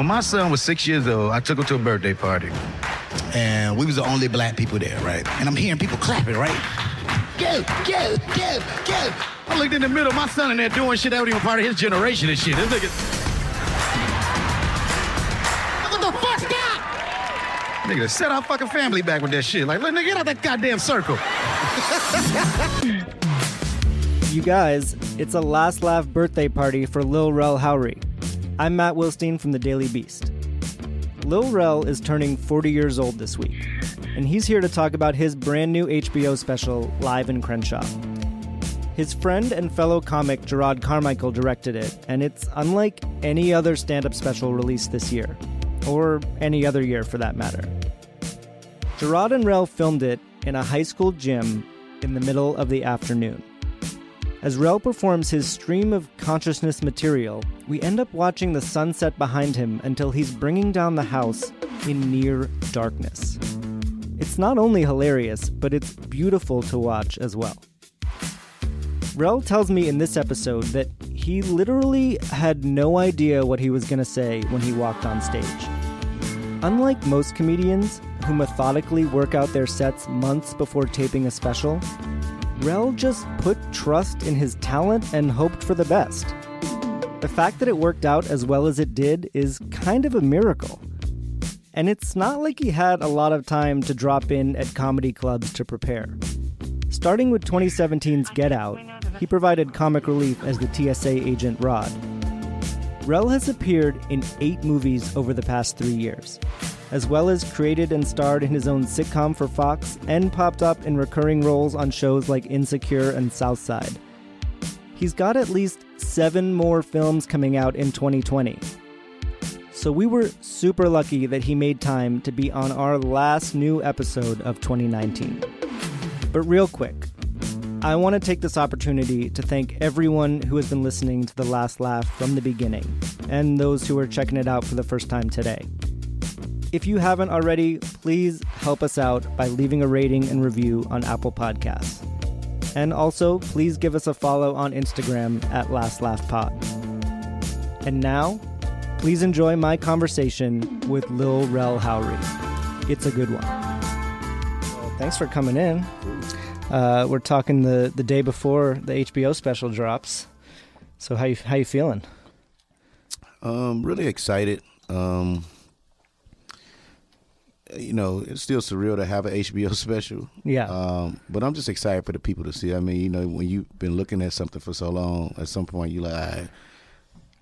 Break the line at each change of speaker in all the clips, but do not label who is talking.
When my son was six years old, I took him to a birthday party.
and we was the only black people there, right? And I'm hearing people clapping, right? Go, go, go, go.
I looked in the middle, my son in there doing shit that wasn't even part of his generation and shit. This nigga,
What the fuck that?
nigga set our fucking family back with that shit. Like, look, nigga, get out that goddamn circle.
You guys, it's a last laugh birthday party for Lil Rel Howery. I'm Matt Wilstein from the Daily Beast. Lil Rel is turning 40 years old this week, and he's here to talk about his brand new HBO special, Live in Crenshaw. His friend and fellow comic Jerrod Carmichael directed it, and it's unlike any other stand up special released this year, or any other year for that matter. Jerrod and Rel filmed it in a high school gym in the middle of the afternoon. As Rel performs his stream of consciousness material, we end up watching the sunset behind him until he's bringing down the house in near darkness. It's not only hilarious, but it's beautiful to watch as well. Rel tells me in this episode that he literally had no idea what he was going to say when he walked on stage. Unlike most comedians who methodically work out their sets months before taping a special, Rel just put trust in his talent and hoped for the best. The fact that it worked out as well as it did is kind of a miracle. And it's not like he had a lot of time to drop in at comedy clubs to prepare. Starting with 2017's Get Out, he provided comic relief as the TSA agent Rod. Rel has appeared in eight movies over the past three years, as well as created and starred in his own sitcom for Fox and popped up in recurring roles on shows like Insecure and Southside. He's got at least seven more films coming out in 2020. So we were super lucky that he made time to be on our last new episode of 2019. But real quick, I want to take this opportunity to thank everyone who has been listening to The Last Laugh from the beginning, and those who are checking it out for the first time today. If you haven't already, please help us out by leaving a rating and review on Apple Podcasts. And also, please give us a follow on Instagram at Last Laugh Pod. And now, please enjoy my conversation with Lil Rel Howery. It's a good one. Well, thanks for coming in. Uh, we're talking the, the day before the HBO special drops. So how you how you feeling?
Um, really excited. Um, you know, it's still surreal to have an HBO special.
Yeah.
Um, but I'm just excited for the people to see. I mean, you know, when you've been looking at something for so long, at some point you like, I,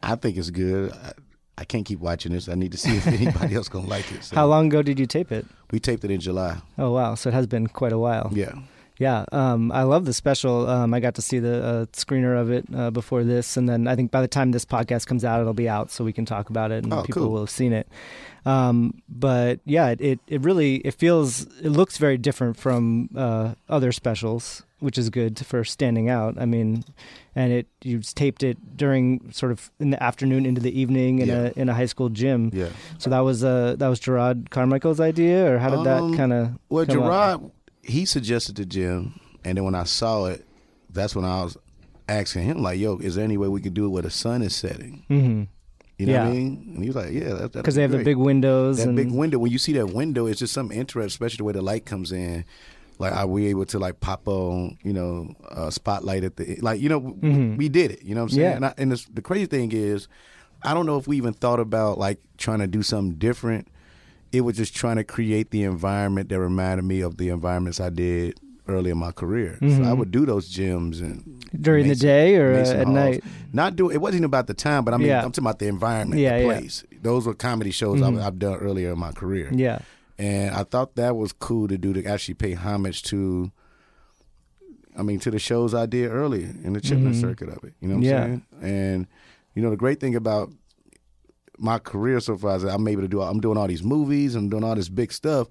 I think it's good. I, I can't keep watching this. I need to see if anybody else gonna like it. So
How long ago did you tape it?
We taped it in July.
Oh wow, so it has been quite a while.
Yeah.
Yeah, um, I love the special. Um, I got to see the uh, screener of it uh, before this, and then I think by the time this podcast comes out, it'll be out, so we can talk about it, and
Oh,
people
cool.
will have seen it. Um, but yeah, it, it really it feels it looks very different from uh, other specials, which is good for standing out. I mean, and it you taped it during sort of in the afternoon into the evening in
Yeah.
a in a high school gym.
Yeah.
So that was uh that was Jerrod Carmichael's idea, or how did that
Um,
kind of
Well, Jerrod, he suggested the gym, and then when I saw it, that's when I was asking him, like, "Yo, is there any way we could do it where the sun is setting?"
hmm
You know what I mean? And he was like, "Yeah, that,
because they have the big windows
that
and
big window. When you see that window, it's just something interesting, especially the way the light comes in. Like, are we able to like pop on, you know, a spotlight at the like, you know,
Mhm.
we did it. You know what I'm saying?
Yeah.
And, I, and the crazy thing is, I don't know if we even thought about like trying to do something different. It was just trying to create the environment that reminded me of the environments I did early in my career. So I
Mhm.
would do those gyms and
during the day or uh, at night.
Not do it wasn't even about the time, but I mean
Yeah.
I'm talking about the environment,
Yeah,
the
yeah.
place. Those were comedy shows
Mhm.
I've, I've done earlier in my career.
Yeah.
And I thought that was cool to do to actually pay homage to I mean to the shows I did earlier in the Chitlin
Mhm.
circuit of it. You know what
Yeah.
I'm saying? And You know, the great thing about my career so far is that I'm able to do. I'm doing all these movies and doing all this big stuff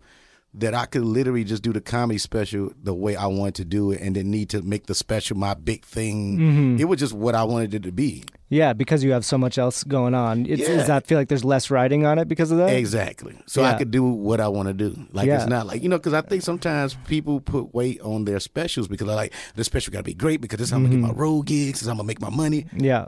that I could literally just do the comedy special the way I wanted to do it, and then need to make the special my big thing.
Mm-hmm.
It was just what I wanted it to be.
Yeah, because you have so much else going on. It's,
Yeah.
Does that feel like there's less writing on it because of that?
Exactly. So I could do what I want to do. Like
Yeah.
it's not like you know, because I think sometimes people put weight on their specials because they're like, the special got to be great because this is how I'm gonna
Mm-hmm.
get my road gigs, this is how I'm gonna make my money.
Yeah.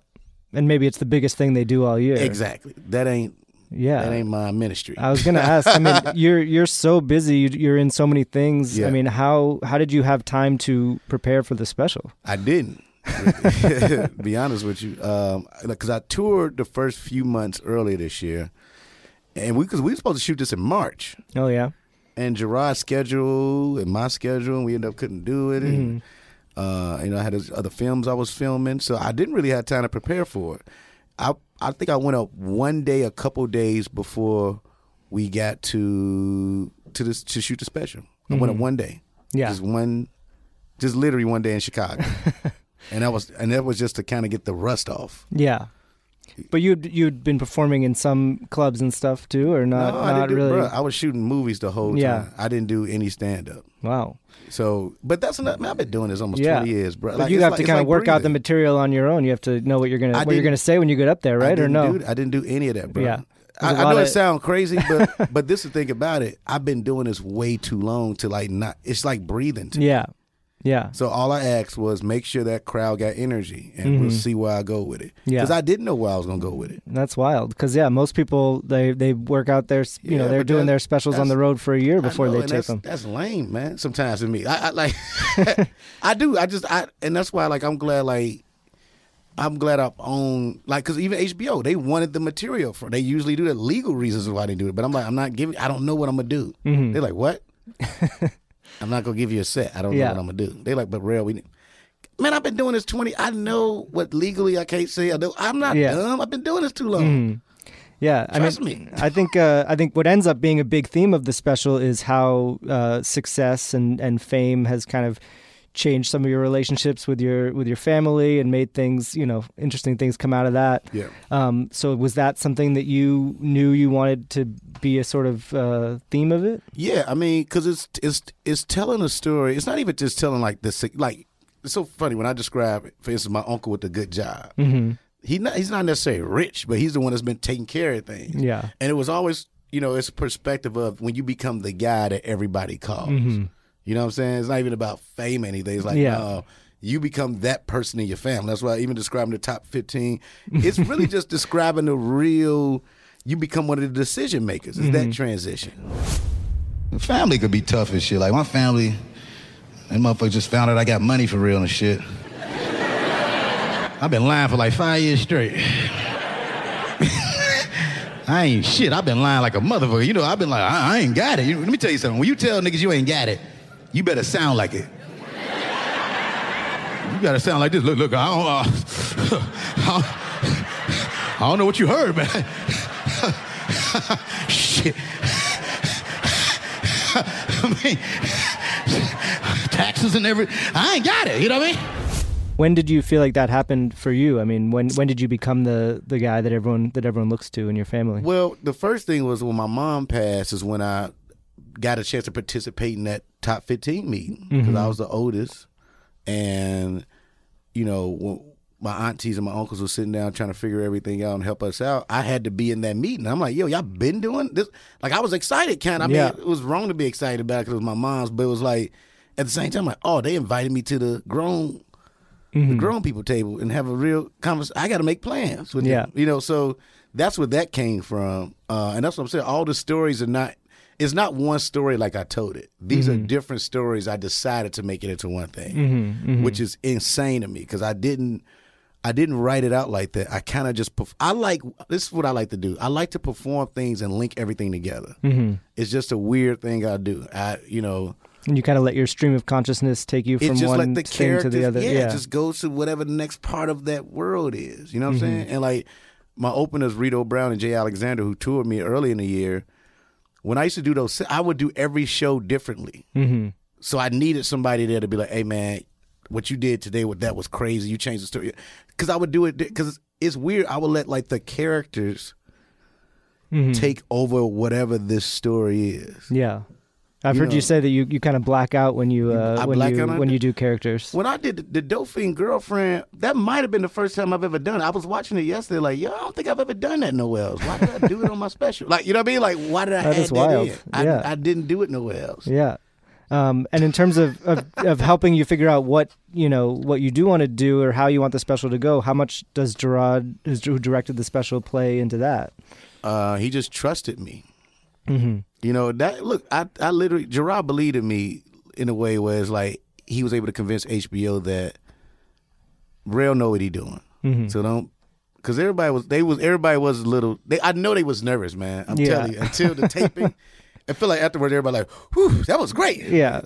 And maybe it's the biggest thing they do all year.
Exactly. That ain't
Yeah.
that ain't my ministry.
I was gonna ask. I mean, you're you're so busy. You- You're in so many things.
yeah.
I mean, how how did you have time to prepare for the special?
I didn't. be honest with you, um, because I toured the first few months earlier this year, and we because we were supposed to shoot this in March,
Oh yeah.
and Jerrod's schedule and my schedule, and we ended up couldn't do it. And, mm-hmm. Uh, you know, I had other films I was filming, so I didn't really have time to prepare for it. I I think I went up one day, a couple days before we got to to this to shoot the special. I went up one day,
Yeah.
just one, just literally one day in Chicago, and that was and that was just to kind of get the rust off.
Yeah. But you'd you'd been performing in some clubs and stuff too, or not?
no, I
not
didn't do,
really.
bruh, I was shooting movies the whole time. Yeah. I didn't do any stand up.
Wow.
So, but that's not. Man, I've been doing this almost
Yeah.
twenty years, bro.
But
Like,
you have
like-
to kind of
like
work out the material on your own. You have to know what you're gonna
I
what you're gonna say when you get up there, right? Or no?
do, I didn't do any of that, bro.
Yeah.
I, I know it
of-
sounds crazy, but but this is the thing about it. I've been doing this way too long to like not. It's like breathing. To me.
Yeah. Yeah.
So all I asked was make sure that crowd got energy, and we'll see where I go with it.
Mm-hmm. Yeah.
Because I didn't know where I was gonna go with it.
That's wild. Because yeah, most people they they work out their you know they're doing their specials on the road for a year before
know,
they take
that's,
them.
That's lame, man. Sometimes with me, I, I like. I do. I just. I and that's why like I'm glad like. I'm glad I own like because even HBO they wanted the material for they usually do that legal reasons why they do it but I'm like I'm not giving I don't know what I'm gonna do
Mm-hmm.
they're like what I'm not gonna give you a set I don't
Yeah.
know what I'm gonna do they like but real we need- man I've been doing this 20 I know what legally I can't say I do I'm not
Yeah.
Dumb I've been doing this too long
Yeah,
Trust
I mean,
me.
I think uh, I think what ends up being a big theme of the special is how uh, success and, and fame has kind of changed some of your relationships with your with your family and made things you know interesting things come out of that.
Yeah.
Um, so was that something that you knew you wanted to be a sort of uh, theme of it?
Yeah, I mean, because it's it's it's telling a story. It's not even just telling like this. Like it's so funny when I describe. For instance, my uncle with the good job. Mm-hmm. He not, he's not necessarily rich, but he's the one that's been taking care of things.
Yeah.
and it was always you know it's a perspective of when you become the guy that everybody calls. You know what I'm saying? It's not even about fame or anything. It's like
Yeah.
no, you become that person in your family. That's why I even describing the top 15, it's really just describing the real. You become one of the decision makers. It's that mm-hmm. transition.
Family could be tough as shit. Like my family, that motherfucker just found out I got money for real and shit. I've been lying for like five years straight. I ain't shit. I've been lying like a motherfucker. You know, I've been like, I, I ain't got it. You- let me tell you something. When you tell niggas you ain't got it, you better sound like it. You gotta sound like this. Look, look, I don't, uh, I don't, I don't know what you heard, man. shit. I mean, taxes and everything. I ain't got it. You know what I mean?
When did you feel like that happened for you? I mean, when when did you become the the guy that everyone that everyone looks to in your family?
Well, the first thing was when my mom passed is when I got a chance to participate in that top 15 meeting because I was the oldest. And, you know, when my aunties and my uncles were sitting down trying to figure everything out and help us out, I had to be in that meeting. I'm like, yo, y'all been doing this? Like, I was excited, kind of. I
Yeah.
mean, it was wrong to be excited about it because it was my mom's, but it was like, at the same time, like, oh, they invited me to the grown the grown people table and have a real conversation. I got to make plans with
Yeah.
them, you know. So that's where that came from, uh, and that's what I'm saying. All the stories are not. It's not one story like I told it. These are mm-hmm. different stories. I decided to make it into one thing, mm-hmm, mm-hmm. which is insane to me because I didn't. I didn't write it out like that. I kind of just. perf- I like this is what I like to do. I like to perform things and link everything together. It's just a weird thing I do. I you know.
And you kind of let your stream of consciousness take you from one
like the
thing to the other.
Yeah,
Yeah,
it just goes to whatever the next part of that world is. You know what
Mm-hmm.
I'm saying? And like my openers, Rito Brown and Jay Alexander, who toured me early in the year. When I used to do those, I would do every show differently. Mm-hmm. So I needed somebody there to be like, "Hey, man, what you did today, what that was crazy. You changed the story." Because I would do it because it's weird. I would let like the characters
Mm-hmm.
take over whatever this story is.
Yeah. I've
You
heard
know-
you say that you, you kind of black out when you uh, when you when you do characters.
When I did the, the Dauphine girlfriend, that might have been the first time I've ever done it. I was watching it yesterday, like, yo, I don't think I've ever done that nowhere else. Why did I do it on my special? Like, you know what I mean? Like, why did I
That
add
is
that
wild.
in? I,
Yeah.
I didn't do it nowhere else.
Yeah. Um, and in terms of, of, of helping you figure out what you know what you do want to do or how you want the special to go, how much does Jerrod, who directed the special, play into that?
Uh, he just trusted me.
Mm-hmm.
You know that. Look, I, I literally Jerrod believed in me in a way where it's like he was able to convince HBO that Rel know what he doing.
Mm-hmm.
So don't, because everybody was they was everybody was a little. They, I know they was nervous, man. I'm
Yeah.
telling you. Until the taping, I feel like afterwards everybody like, "Whew, that was great."
Yeah.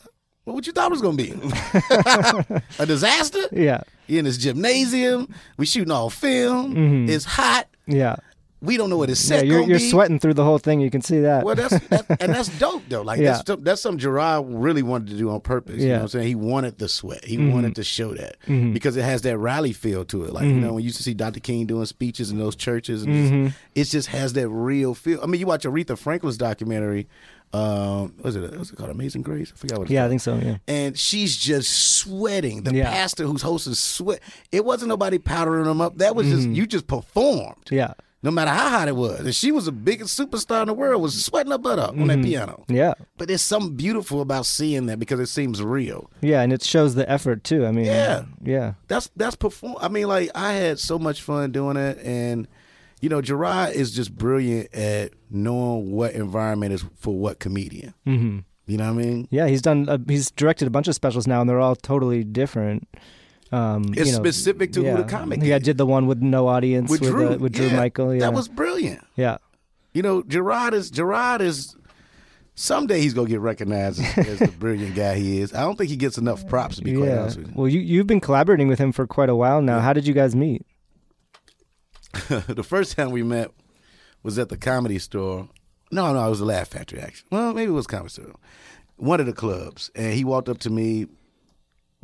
Well, what you thought it was gonna be? a disaster?
Yeah.
In this gymnasium? We shooting all film. It's hot.
Yeah.
We don't know what it's
Mm-hmm. Yeah.
set
You're you're sweating through the whole thing. You can see that.
Well, that's that, and that's dope though. Like
Yeah.
that's that's something Jerrod really wanted to do on purpose. You know
Yeah.
what I'm saying? He wanted the sweat. He
Mm-hmm.
wanted to show that because it has that rally feel to it. Like you know when you used to see Dr. King doing speeches in those churches, and
Mm-hmm.
it's- it just has that real feel. I mean, you watch Aretha Franklin's documentary. Um, was it? What's it called? Amazing Grace. I forgot what.
Yeah, I think so. Yeah.
And she's just sweating. The
Yeah.
pastor who's hosting sweat. It wasn't nobody powdering them up. That was just you just performed
Mm-hmm. Yeah.
No matter how hot it was. And she was the biggest superstar in the world, was sweating her butt up on that piano.
Mm-hmm. Yeah.
But there's something beautiful about seeing that because it seems real.
Yeah, and it shows the effort too. I mean,
Yeah.
yeah,
That's that's perform. I mean, like I had so much fun doing it, and you know, Jerrod is just brilliant at knowing what environment is for what comedian. Mm-hmm. You know what I mean?
yeah. He's done. Uh, he's directed a bunch of specials now, and they're all totally different. Um,
It's
you know,
specific to who the comic
Yeah,
is.
did the one with no audience
With
with
Drew,
uh, with Drew
yeah.
Michael. Yeah,
that was brilliant.
yeah.
You know, Jerrod is Jerrod is. Someday he's gonna get recognized as, as the brilliant guy he is. I don't think he gets enough props to be quite
yeah.
honest with you.
Well, you you've been collaborating with him for quite a while now. How did you guys meet?
the first time we met was at the comedy store. No, no, it was the Laugh Factory, actually. Well, maybe it was comedy store. One of the clubs. And he walked up to me,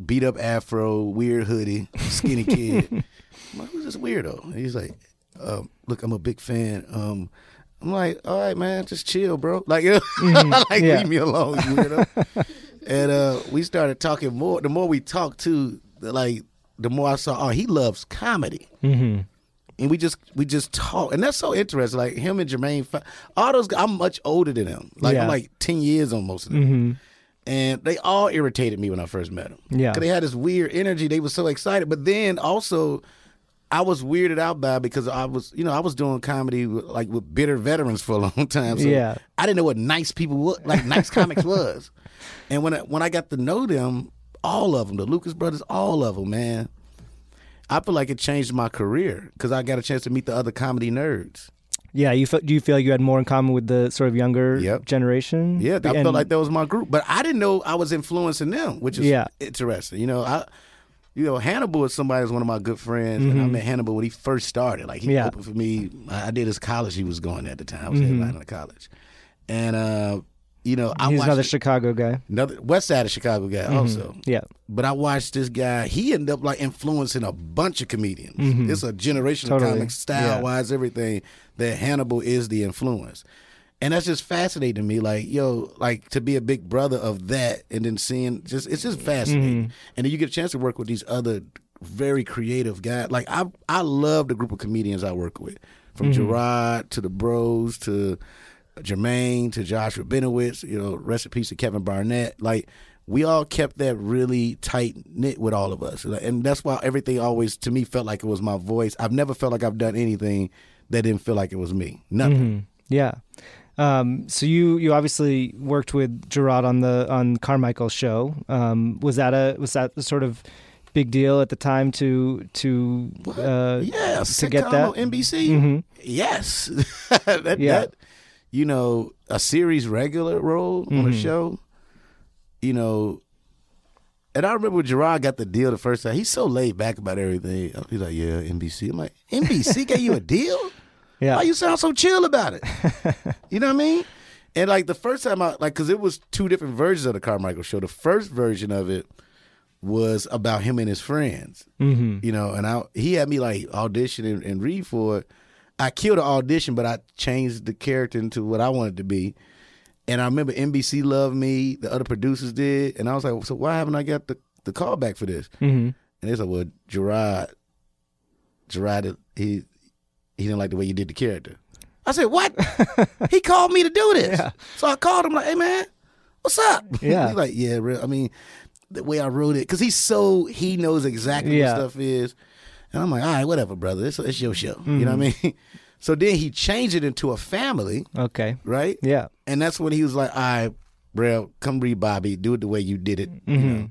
beat up afro, weird hoodie, skinny kid. I'm like, who's this weirdo? And he's like, um, look, I'm a big fan. Um, I'm like, all right, man, just chill, bro. Like, like
Mm-hmm. Yeah.
leave me alone, you weirdo. and uh, we started talking more. The more we talked, to, like, the more I saw, oh, he loves comedy
Mm-hmm.
and we just we just talk, and that's so interesting. Like him and Jermaine, all those. guys, I'm much older than them. Like
Yeah.
I'm like ten years almost. most of them, and they all irritated me when I first met them.
Yeah.
'Cause they had this weird energy. They were so excited, but then also. I was weirded out by because I was, you know, I was doing comedy with, like with bitter veterans for a long time. So
Yeah.
I didn't know what nice people were, like nice comics was. And when I, when I got to know them, all of them, the Lucas brothers, all of them, man, I feel like it changed my career because I got a chance to meet the other comedy nerds.
Yeah, you fe- do you feel like you had more in common with the sort of younger
Yep.
generation?
Yeah, I
And-
felt like that was my group, but I didn't know I was influencing them, which is
Yeah.
interesting. You know, I, you know, Hannibal is somebody who's one of my good friends, and I met Hannibal when he first started. Like he
Mm-hmm. Yeah.
opened for me. I I did his college he was going at the time. I was
Mm-hmm.
headlining the college, and uh, you know, I
he's another
it-
Chicago guy.
another West Side of Chicago guy mm-hmm. also.
Yeah,
But I watched this guy. He ended up like influencing a bunch of comedians. Mm-hmm. It's a generation
Totally.
of comics, style wise, everything. That Hannibal is the influence, and that's just fascinating to me. Like yo, like to be a big brother of that, and then seeing just it's just fascinating. Mm-hmm. And then you get a chance to work with these other very creative guys. Like I, I love the group of comedians I work with, from Jerrod to the Bros to Jermaine to Josh Rabinowitz, you know, rest in peace to Kevin Barnett. Like we all kept that really tight knit with all of us, and that's why everything always to me felt like it was my voice. I've never felt like I've done anything that didn't feel like it was me. Nothing.
yeah. Um, so you you obviously worked with Jerrod on the on Carmichael's show. Um, was that a was that the sort of big deal at the time to to uh,
Yeah,
to get that?
NBC. Yes, that,
Yeah.
that you know a series regular role on
Mm-hmm.
a show. You know, and I remember when Jerrod got the deal the first time. He's so laid back about everything. He's like, "Yeah, NBC." I'm like, "NBC gave you a deal?
Yeah.
Why you sound so chill about it?" you know what I mean? And like the first time I like, because it was two different versions of the Carmichael show. The first version of it was about him and his friends.
Mm-hmm.
You know, and I he had me like audition and, and read for it. I killed the audition, but I changed the character into what I wanted to be. And I remember NBC loved me, the other producers did, and I was like, so why haven't I got the the call back for this?
Mm-hmm.
And they said, well, Jerrod, Jerrod, he he didn't like the way you did the character. I said, what? he called me to do this. So I called him like, hey man, what's up?
Yeah.
he's like, yeah, real. I mean, the way I wrote it, because he's so he knows exactly
Yeah.
what stuff is. And I'm like, all right, whatever, brother. It's, it's your show. You know what I mean? So then he changed it into a family,
Okay.
right?
Yeah.
And that's when he was like, all right, bro, come read Bobby. Do it the way you did it. You
Mm-hmm.
know?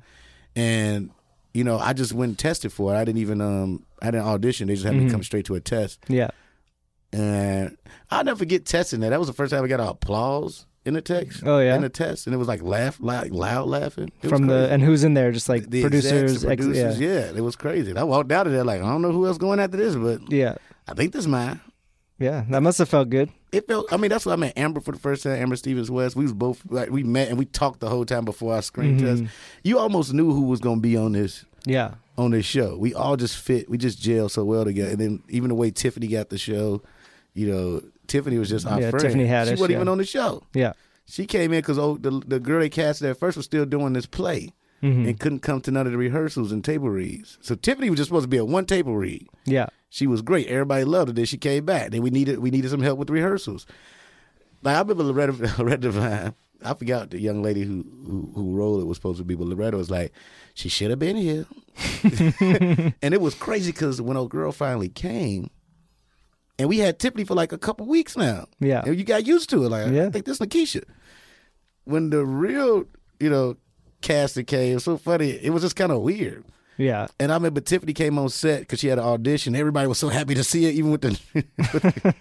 And, you know, I just went and tested for it. I didn't even um I didn't audition. They just had
Mm-hmm.
me come straight to a test.
Yeah.
And I'll never forget testing that. That was the first time I got applause in the text.
Oh, yeah?
In the test. And it was like laugh like loud laughing. It
From the and who's in there? Just like
the
producers,
execs, the
ex-
producers,
yeah.
yeah. it was crazy. And I walked out of there like, I don't know who else going after this, but
yeah,
I think this mine.
yeah. That must have felt good.
It felt. I mean, that's what I met Amber for the first time. Amber Stevens West. We was both like we met and we talked the whole time before our screen
Mm-hmm.
test. You almost knew who was going to be on this
Yeah.
on this show. We all just fit. We just gel so well together. And then even the way Tiffany got the show, you know, Tiffany was just our
Yeah,
friend.
Tiffany Haddish,
She wasn't even on the show.
Yeah.
She came in because oh, the the girl they casted at first was still doing this play.
Mm-hmm.
And couldn't come to none of the rehearsals and table reads. So Tiffany was just supposed to be a one table read.
Yeah.
She was great. Everybody loved her. Then she came back. Then we needed we needed some help with rehearsals. Like I remember Loretta, Loretta Devine. I forgot the young lady who who, who role it was supposed to be, but Loretta was like, she should have been here. and it was crazy because when old girl finally came, and we had Tiffany for like a couple weeks now.
Yeah.
and you got used to it. Like
Yeah.
I think this Lakeisha. When the real, you know, casting came, it was so funny. It was just kind of weird.
Yeah.
And I remember Tiffany came on set because she had an audition. Everybody was so happy to see her, even with the with the,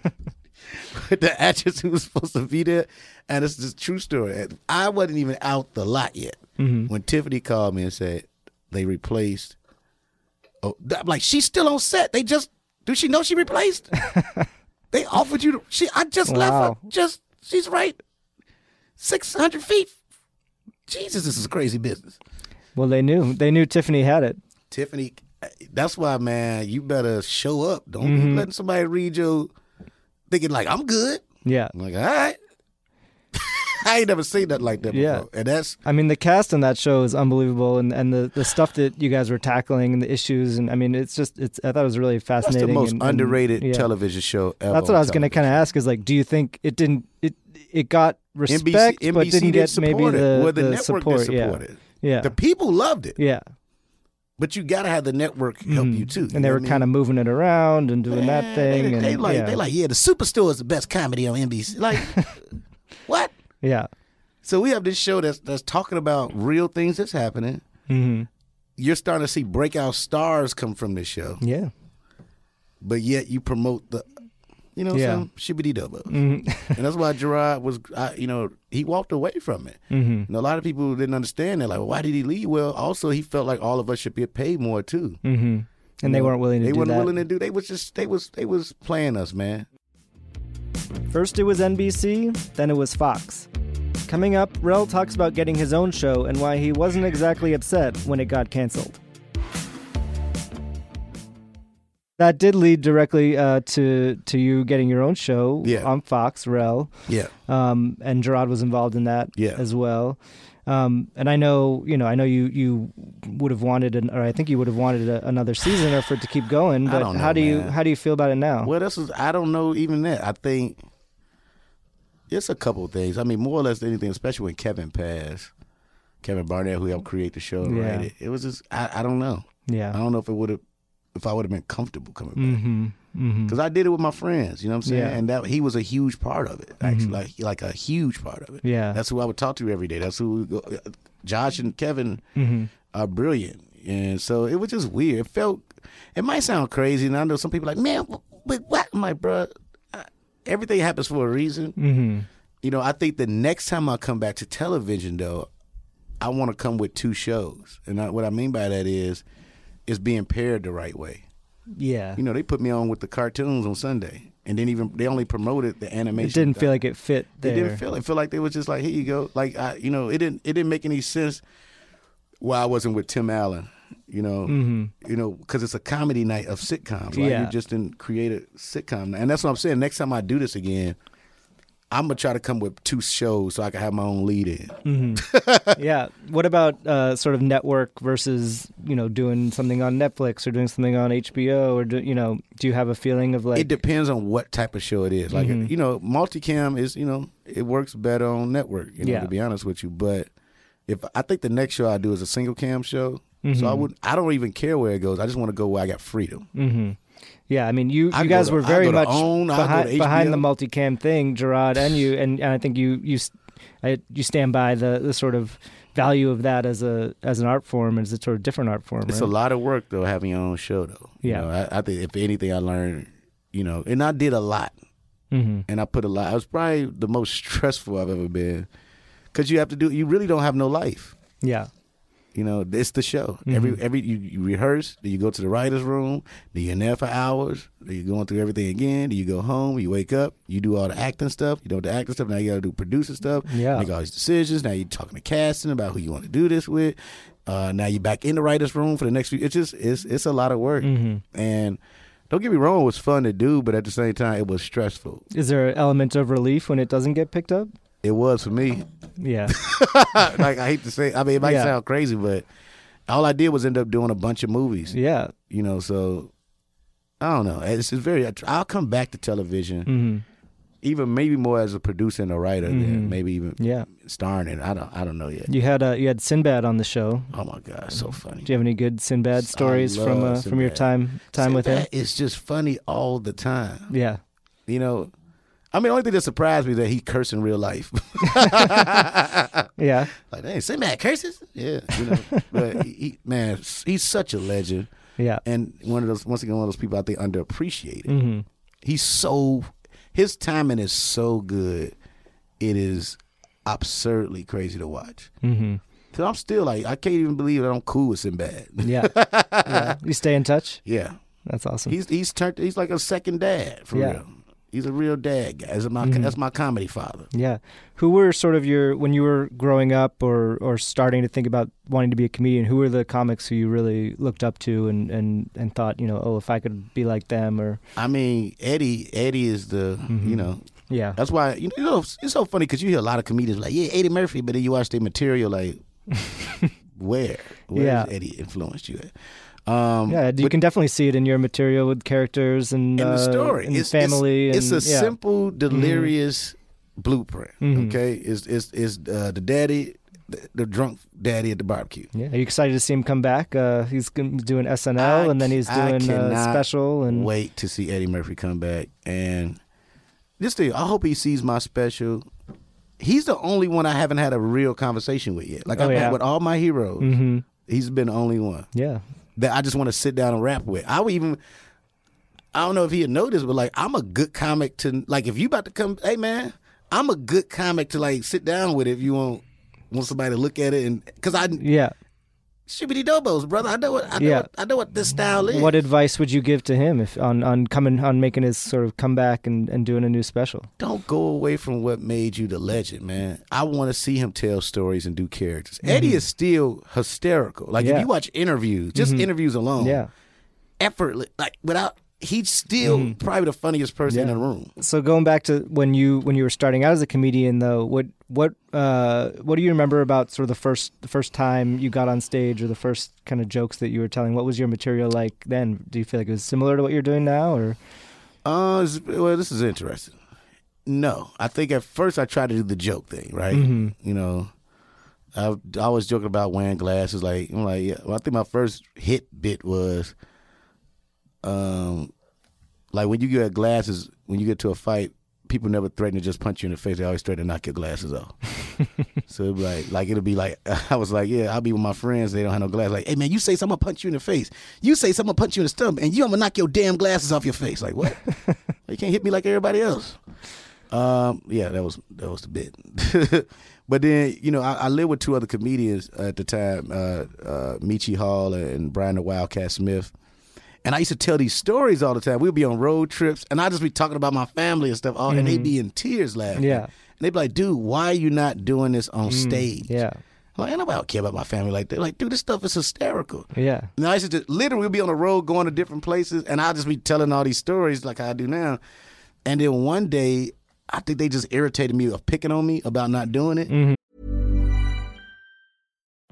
with the actress who was supposed to be there. And it's just a true story. I wasn't even out the lot yet mm-hmm. when Tiffany called me and said they replaced. Oh, I'm like she's still on set. They just do she know she replaced? they offered you. To, she I just left her. Just she's right, six hundred feet. Jesus, this is crazy business.
Well, they knew. They knew Tiffany had it.
Tiffany, that's why, man, you better show up. Don't
Mm-hmm.
be letting somebody read your thinking like I'm good.
Yeah.
I'm like, all right. I ain't never seen nothing like that before.
Yeah.
And that's
I mean, the cast on that show is unbelievable, and, and the, the stuff that you guys were tackling and the issues, and I mean, it's just it's. I thought it was really
that's
fascinating.
the most
and- and,
underrated
yeah.
television show ever.
That's what I was going to kind of ask. Is like, do you think it didn't? It it got respect,
NBC,
but
NBC
didn't get maybe
support it.
the,
well, the,
the
network
support.
support it.
Yeah.
The people loved it.
Yeah.
But you got to have the network help you too.
Mm-hmm. And they were kind of moving it around and doing that thing.
They,
and
they like,
yeah.
they like, yeah, the Superstore is the best comedy on NBC. Like, what?
Yeah.
So we have this show that's that's talking about real things that's happening.
hmm
You're starting to see breakout stars come from this show,
Yeah.
but yet you promote the, you know,
Yeah.
some shibbity dubba,
Mhm.
and that's why Jerrod was, I, you know, he walked away from it.
Mhm.
And a lot of people didn't understand that. Like, well, why did he leave? Well, also he felt like all of us should be paid more too.
hmm And they
know,
weren't willing to do it.
They weren't
that.
willing to do. They was just they was they was playing us, man.
First it was NBC, then it was Fox. Coming up, Rel talks about getting his own show and why he wasn't exactly upset when it got canceled. That did lead directly uh, to to you getting your own show
Yeah.
on Fox, Rel,
Yeah,
um, and Jerrod was involved in that
Yeah.
as well. Um, and I know, you know, I know you you would have wanted, an, or I think you would have wanted a, another season or for it to keep going.
I
But
don't know,
how do you how do you feel about it now?
Well, this is I don't know even that. I think it's a couple of things. I mean, more or less anything, especially when Kevin passed. Kevin Barnett, who helped create the show
Yeah.
write it, it was just I, I don't know.
Yeah, I
don't know if it would have if I would have been comfortable coming back
Mm-hmm. Mm-hmm.
because I did it with my friends. You know what I'm saying?
Yeah. Mm-hmm.
And that he was a huge part of it. Actually, like like a huge part of it.
Yeah.
That's who I would talk to every day. That's who we go, Josh and Kevin
Mm-hmm.
are brilliant. And so it was just weird. It felt, it might sound crazy. And I know some people like, man, but what? I'm like, bro, everything happens for a reason.
Mm-hmm.
You know, I think the next time I come back to television, though, I want to come with two shows. And I, what I mean by that is, is being paired the right way.
Yeah.
You know, they put me on with the cartoons on Sunday. And then even, they only promoted the animation.
it didn't feel like it fit
They
there.
didn't feel it. Feel like they was just like, here you go. Like I, you know, it didn't. It didn't make any sense. why I wasn't with Tim Allen. You know, mm-hmm. you know, because it's a comedy night of sitcoms. Right?
Yeah.
You just didn't create a sitcom, and that's what I'm saying. Next time I do this again, I'm gonna try to come with two shows so I can have my own lead in.
yeah. What about uh, sort of network versus you know doing something on Netflix or doing something on HBO or do, you know do you have a feeling of like
it depends on what type of show it is. Like
Mm-hmm.
you know, multicam is you know it works better on network. You know,
Yeah.
to be honest with you, but if I think the next show I do is a single cam show, so I
Mm-hmm.
would I don't even care where it goes. I just want to go where I got freedom.
Yeah, I mean, you
I'd
you guys
to-
were very much
OWN,
behind, behind the multicam thing, Jerrod, and you, and, and I think you you I, you stand by the, the sort of value of that as a as an art form, and as a sort of different art form.
It's a lot of work though having your own show though. You
Yeah.
know, I, I think if anything I learned, you know, and I did a lot,
Mm-hmm.
and I put a lot. I was probably the most stressful I've ever been, because you have to do. You really don't have no life.
Yeah,
You know, it's the show. Every
Mm-hmm.
every you, you rehearse, then you go to the writers' room, then you're in there for hours, then you're going through everything again, then you go home, you wake up, you do all the acting stuff, you do the acting stuff, now you gotta do producer stuff,
Yeah.
make all these decisions, now you're talking to casting about who you want to do this with. Uh, now you're back in the writers' room for the next few it's just it's it's a lot of work.
Mm-hmm.
And don't get me wrong, it was fun to do, but at the same time it was stressful.
is there an element of relief when it doesn't get picked up?
It was for me.
Yeah,
like I hate to say I mean it might
Yeah.
sound crazy, but all I did was end up doing a bunch of movies.
yeah,
you know so i don't know it's, it's very i'll come back to television
hmm
even maybe more as a producer and a writer than maybe even
yeah.
starring in i don't i don't know yet
You had uh, you had Sinbad on the show.
oh my god so funny
Do you have any good Sinbad stories from uh, from your
Sinbad.
time time with him?
it's just funny all the time
Yeah,
you know I mean, the only thing that surprised me is that he cursed in real life.
yeah,
like, hey, Sinbad curses? Yeah, you know. but he, he- man, he's such a legend,
yeah.
and one of those once again one of those people I think underappreciated.
hmm
he's so his timing is so good it is absurdly crazy to watch
hmm
because i'm still like i can't even believe that i'm cool with Sinbad
Yeah. yeah. You stay in touch?
yeah
That's awesome.
he's he's turned he's like a second dad for
Yeah.
real he's a real dad guy. That's my mm-hmm. that's my comedy father.
Yeah. Who were sort of your when you were growing up or or starting to think about wanting to be a comedian, who were the comics who you really looked up to and and and thought, you know, oh, if I could be like them or?
I mean eddie eddie is the you mm-hmm. know.
Yeah.
that's why you know it's so funny because you hear a lot of comedians like yeah eddie murphy but then you watch their material like where? Where
Yeah.
eddie influenced you at um
Yeah, you
but-
can definitely see it in your material with characters and, uh,
the story.
and
it's,
family.
It's,
and,
it's a
yeah. Mm-hmm.
simple, delirious blueprint.
Mhm.
Okay, it's it's, it's uh, the daddy, the, the drunk daddy at the barbecue.
Yeah, are you excited to see him come back? Uh, he's doing SNL,
I
and then he's doing a
cannot
special. And
Wait to see Eddie Murphy come back, and this thing. I hope he sees my special. He's the only one I haven't had a real conversation with yet. Like
Oh,
I've
yeah.
with all my heroes,
Mhm.
he's been the only one
yeah,
that I just want to sit down and rap with. I would even. I don't know if he had noticed, but like I'm a good comic to like if you about to come, hey man, I'm a good comic to like sit down with if you want want somebody to look at it and because I
yeah.
Shibbity dobos, brother. I know what I know.
Yeah.
What, I know what this style is.
What advice would you give to him if on on coming on making his sort of comeback and, and doing a new special?
Don't go away from what made you the legend, man. I want to see him tell stories and do characters. Eddie is still hysterical. Like
Mm-hmm. Yeah.
if you watch interviews, just
Mhm.
interviews alone,
Yeah.
effortless. Like without, he's still probably the funniest person in
Mm-hmm.
The room.
So going back to when you when you were starting out as a comedian, though, what what uh, what do you remember about sort of the first the first time you got on stage or the first kind of jokes that you were telling? What was your material like then? Do you feel like it was similar to what you're doing now, or
Uh, well, this is interesting. No, I think at first I tried to do the joke thing, right?
Mhm.
You know, I, I was joking about wearing glasses. Like I'm like, yeah. Well, I think my first hit bit was, um, like when you get glasses, when you get to a fight, people never threaten to just punch you in the face. They always threaten to knock your glasses off. so it'd be like, like it'll be like, I was like, yeah, I'll be with my friends. They don't have no glasses. Like, hey man, you say something, gonna punch you in the face. You say something, gonna punch you in the stomach, and you, I'm gonna knock your damn glasses off your face. Like what? you can't hit me like everybody else. Um, yeah, that was that was the bit. but then you know, I, I lived with two other comedians at the time, uh, uh, Michi Hall and Brian the Wildcat Smith. And I used to tell these stories all the time. We'd be on road trips, and I'd just be talking about my family and stuff, all, and they'd be mm-hmm. in tears laughing.
Yeah.
And they'd be like, dude, why are you not doing this on mm, stage?
yeah,
like, ain't nobody care about my family like that. Like, dude, this stuff is hysterical.
Yeah.
And I used to just, literally we'd be on the road going to different places, and I'd just be telling all these stories like I do now. And then one day, I think they just irritated me of picking on me about not doing it. Mm-hmm.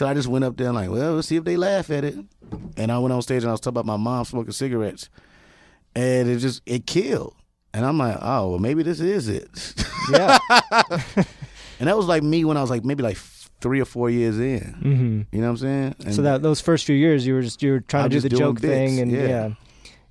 So I just went up there and like, well, let's see if they laugh at it. And I went on stage and I was talking about my mom smoking cigarettes, and it just it killed. And I'm like, oh, well, maybe this is it.
Yeah.
and that was like me when I was like maybe like three or four years in.
hmm
You know what I'm saying? And
So that those first few years, you were just you were trying
I
to do the joke thing, and
yeah.
yeah.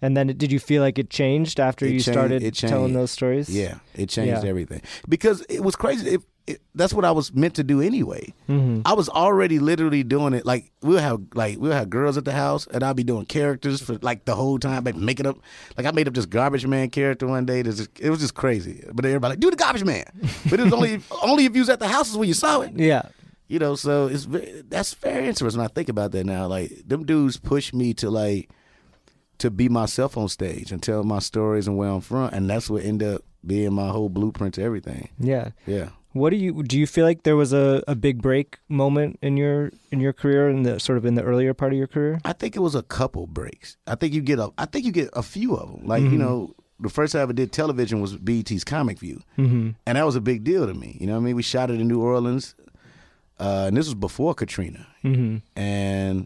And then did you feel like it changed after
It
you
changed-
started
it
telling those stories?
Yeah, it changed
Yeah.
everything because it was crazy. It, it, that's what I was meant to do anyway.
Mhm.
I was already literally doing it. Like we'll have like we'll have girls at the house, and I'll be doing characters for like the whole time, like making up. Like I made up this garbage man character one day. It was just crazy. But everybody like do the garbage man, but it was only only if you was at the house is when you saw it.
Yeah.
You know, so it's that's very interesting. I think about that now, like them dudes push me to like to be myself on stage and tell my stories and where I'm from, and that's what ended up being my whole blueprint to everything.
Yeah.
Yeah.
What do you do? You feel like there was a, a big break moment in your in your career in the sort of in the earlier part of your career?
I think it was a couple breaks. I think you get a. I think you get a few of them. Like you
Mhm.
know, the first time I ever did television was BET's Comic View,
Mhm.
and that was a big deal to me. You know, what I mean, we shot it in New Orleans, uh, and this was before Katrina,
Mhm.
and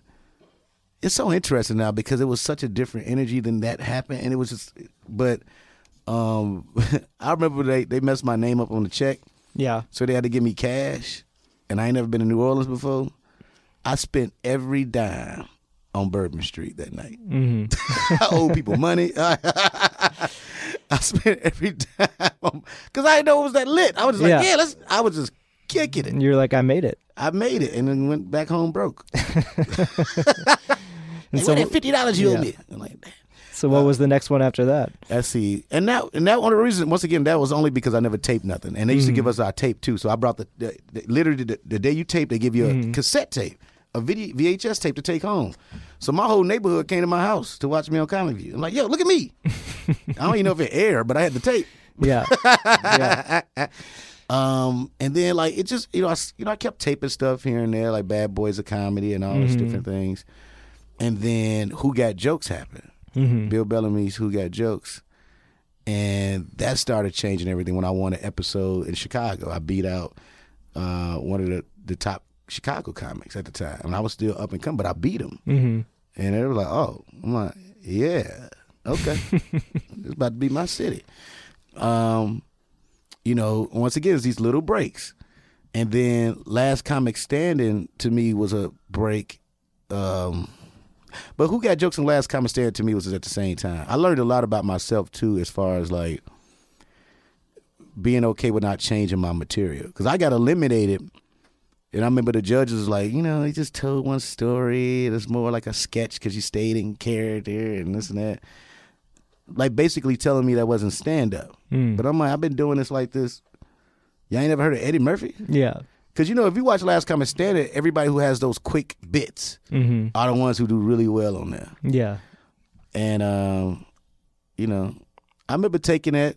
it's so interesting now because it was such a different energy than that happened, and it was just. But um, I remember they they messed my name up on the check.
Yeah.
So they had to give me cash, and I ain't never been to New Orleans before. I spent every dime on Bourbon Street that night.
Mhm.
I owe people money. I spent every dime because I didn't know it was that lit. I was just like,
Yeah.
yeah, let's. I was just kicking it.
And you're like, I made it.
I made it, and then went back home broke.
And
Hey,
so
that fifty dollars you
yeah.
owe me? I'm like, damn.
So what was the next one after that?
Let's see. And that and that one of the reasons once again that was only because I never taped nothing. And they used to
Mm-hmm.
give us our tape too. So I brought the, the, the- literally the, the day you tape, they give you a
Mm-hmm.
cassette tape, a video VHS tape to take home. So my whole neighborhood came to my house to watch me on Comic View. I'm like, yo, look at me. I don't even know if it aired, but I had the tape.
Yeah. yeah.
Um, and then like it just you know I you know I kept taping stuff here and there like Bad Boys of Comedy and all those
Mm-hmm.
different things. And then Who Got Jokes happened.
Mhm.
Bill Bellamy's Who Got Jokes. And that started changing everything when I won an episode in Chicago. I beat out uh, one of the, the top Chicago comics at the time. And I was still up and coming, but I beat him.
Mhm.
And they were like, oh, I'm like, yeah, okay. it's about to be my city. Um, you know, once again, it's these little breaks. And then Last Comic Standing to me was a break. Um, but Who Got Jokes and Last Comic Standing to me was at the same time. I learned a lot about myself too, as far as like being okay with not changing my material. Because I got eliminated. And I remember the judges was like, you know, he just told one story. It's more like a sketch because you stayed in character and this and that. Like basically telling me that wasn't stand up.
Mm.
But I'm like, I've been doing this like this. Y'all ain't never heard of Eddie Murphy?
Yeah.
Because you know, if you watch Last Comic Standing, everybody who has those quick bits
hmm
are the ones who do really well on there.
Yeah.
And um, you know, I remember taking that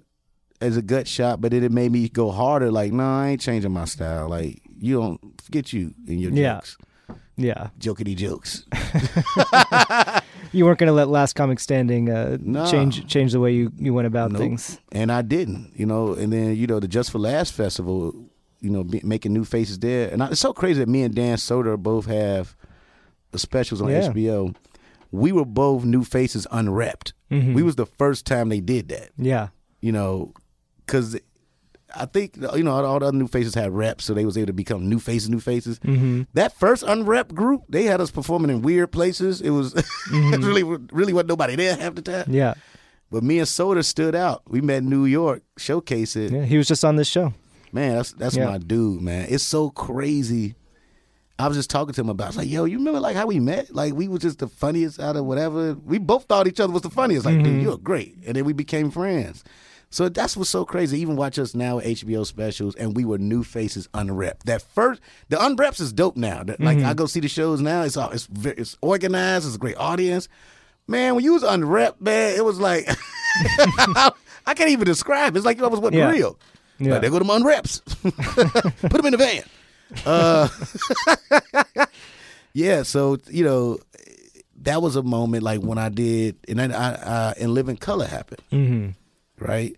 as a gut shot, but then it made me go harder. Like, no, I ain't changing my style. Like, you don't forget you and your
Yeah.
jokes,
Yeah.
jokety jokes.
You weren't going to let Last Comic Standing uh,
No.
change change the way you, you went about
Nope.
things.
and I didn't. You know, and then you know the Just for Laughs festival. You know, be, making new faces there, and I, it's so crazy that me and Dan Soder both have the specials on
Yeah.
HBO. We were both new faces unrepped.
Mhm.
We was the first time they did that.
Yeah.
you know, because I think you know all the other new faces had reps, so they was able to become new faces, new faces.
Mm-hmm.
That first unrep group, they had us performing in weird places. It was it really, really wasn't nobody there half the time.
Mm-hmm. Yeah.
But me and Soder stood out. We met in New York, showcase it.
Yeah. He was just on this show.
Man, that's that's
Yeah.
my dude, man. It's so crazy. I was just talking to him about. it. I was like, "Yo, you remember like how we met? Like we were just the funniest out of whatever. We both thought each other was the funniest. Like,
Mm-hmm.
dude, you're great." And then we became friends. So that's what's so crazy. Even watch us now at HBO specials, and we were new faces, unrep. That first, the unreps is dope now. Like
Mm-hmm.
I go see the shows now. It's all it's it's organized. It's a great audience. Man, when you was unrep, man, it was like I can't even describe. It's like you almost wasn't
Yeah.
real.
Yeah.
Like, there go to my unreps. Put them in the van. Uh, yeah, so you know, that was a moment like when I did, and then I, I In Living Color happened,
Mm-hmm.
right?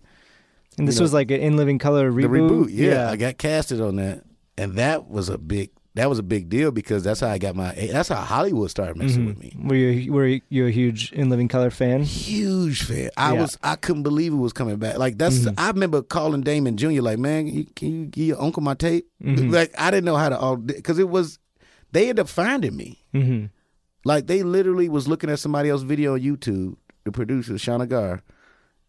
And this
You know,
was like an In Living Color reboot.
The reboot, yeah, I got casted on that, and that was a big, that was a big deal because that's how I got my, that's how Hollywood started messing mm-hmm. with me.
Were you were you a huge In Living Color fan?
Huge fan. I
Yeah.
was, I couldn't believe it was coming back. Like that's, mm-hmm. I remember calling Damon Jr. Like, man, can you, can you give your uncle my tape? Mm-hmm. Like I didn't know how to all because it was, they ended up finding me.
Mm-hmm.
Like they literally was looking at somebody else's video on YouTube, the producer, Shauna Gar,